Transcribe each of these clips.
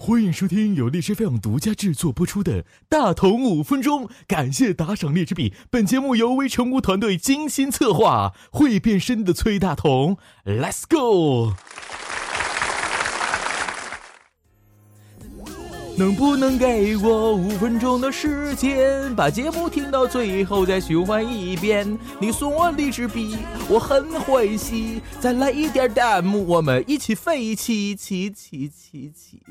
欢迎收听由荔枝 FM 独家制作播出的《大同五分钟》，感谢打赏荔枝币。本节目由微成功团队精心策划，会变身的崔大同，Let's go！能不能给我五分钟的时间，把节目听到最后再循环一遍？你送我荔枝币，我很欢喜。再来一点弹幕，我们一起飞起起起起起！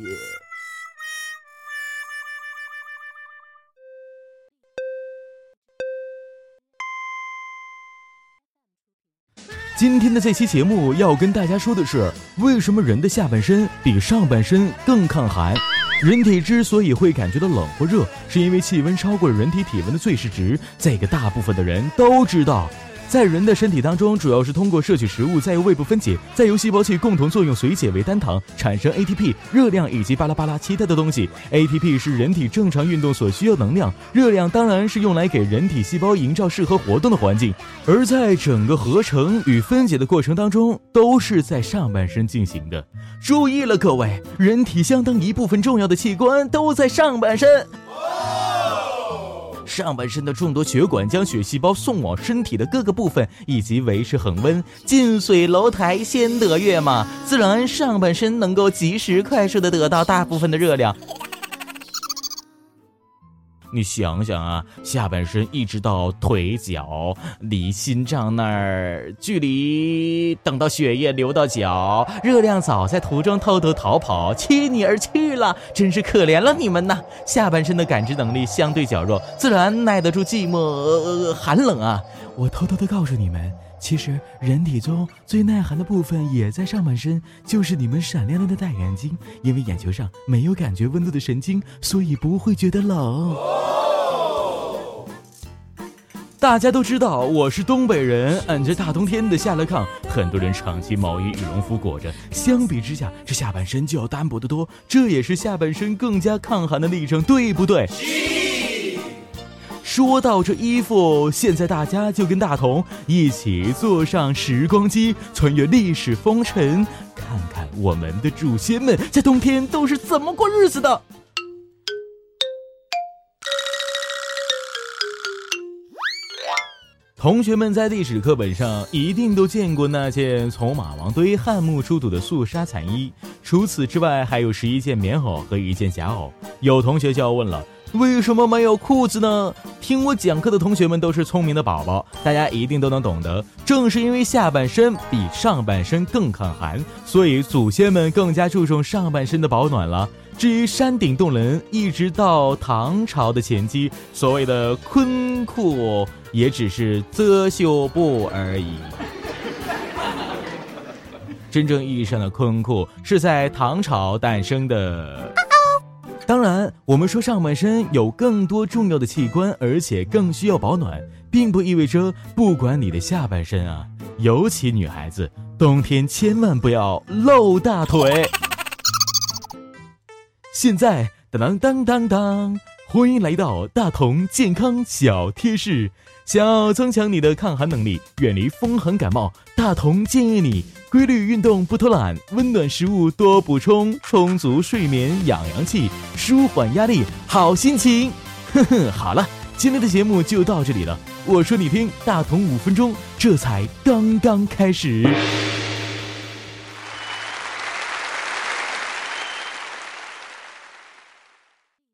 今天的这期节目要跟大家说的是，为什么人的下半身比上半身更抗寒？人体之所以会感觉到冷或热，是因为气温超过了人体体温的最适值。这个大部分的人都知道。在人的身体当中，主要是通过摄取食物，再由胃部分解，再由细胞器共同作用水解为单糖，产生 ATP、热量以及巴拉巴拉其他的东西。ATP 是人体正常运动所需要能量，热量当然是用来给人体细胞营造适合活动的环境。而在整个合成与分解的过程当中，都是在上半身进行的。注意了，各位，人体相当一部分重要的器官都在上半身。上半身的众多血管将血细胞送往身体的各个部分，以及维持恒温。近水楼台先得月嘛，自然上半身能够及时快速的得到大部分的热量。你想想啊，下半身一直到腿脚，离心脏那儿距离，等到血液流到脚，热量早在途中偷偷逃跑，弃你而去了，真是可怜了你们呐！下半身的感知能力相对较弱，自然耐得住寂寞、寒冷啊！我偷偷的告诉你们。其实，人体中最耐寒的部分也在上半身，就是你们闪亮亮的大眼睛。因为眼球上没有感觉温度的神经，所以不会觉得冷。大家都知道我是东北人，俺这大冬天的下了炕，很多人长期毛衣、羽绒服裹着，相比之下，这下半身就要单薄得多。这也是下半身更加抗寒的历程，对不对？说到这衣服，现在大家就跟大同一起坐上时光机，穿越历史风尘，看看我们的祖先们在冬天都是怎么过日子的。同学们在历史课本上一定都见过那件从马王堆汉墓出土的素纱彩衣，除此之外，还有十一件棉袄和一件夹袄。有同学就要问了。为什么没有裤子呢？听我讲课的同学们都是聪明的宝宝，大家一定都能懂得。正是因为下半身比上半身更抗寒，所以祖先们更加注重上半身的保暖了。至于山顶洞人，一直到唐朝的前期，所谓的坤裤也只是遮羞布而已。真正意义上的坤裤是在唐朝诞生的。当然，我们说上半身有更多重要的器官，而且更需要保暖，并不意味着不管你的下半身啊，尤其女孩子，冬天千万不要露大腿。现在，当当当当当，欢迎来到大同健康小贴士。想要增强你的抗寒能力，远离风寒感冒，大同建议你规律运动，不偷懒，温暖食物多补充，充足睡眠养阳气，舒缓压力，好心情。哼哼，好了，今天的节目就到这里了。我说你听，大同五分钟，这才刚刚开始。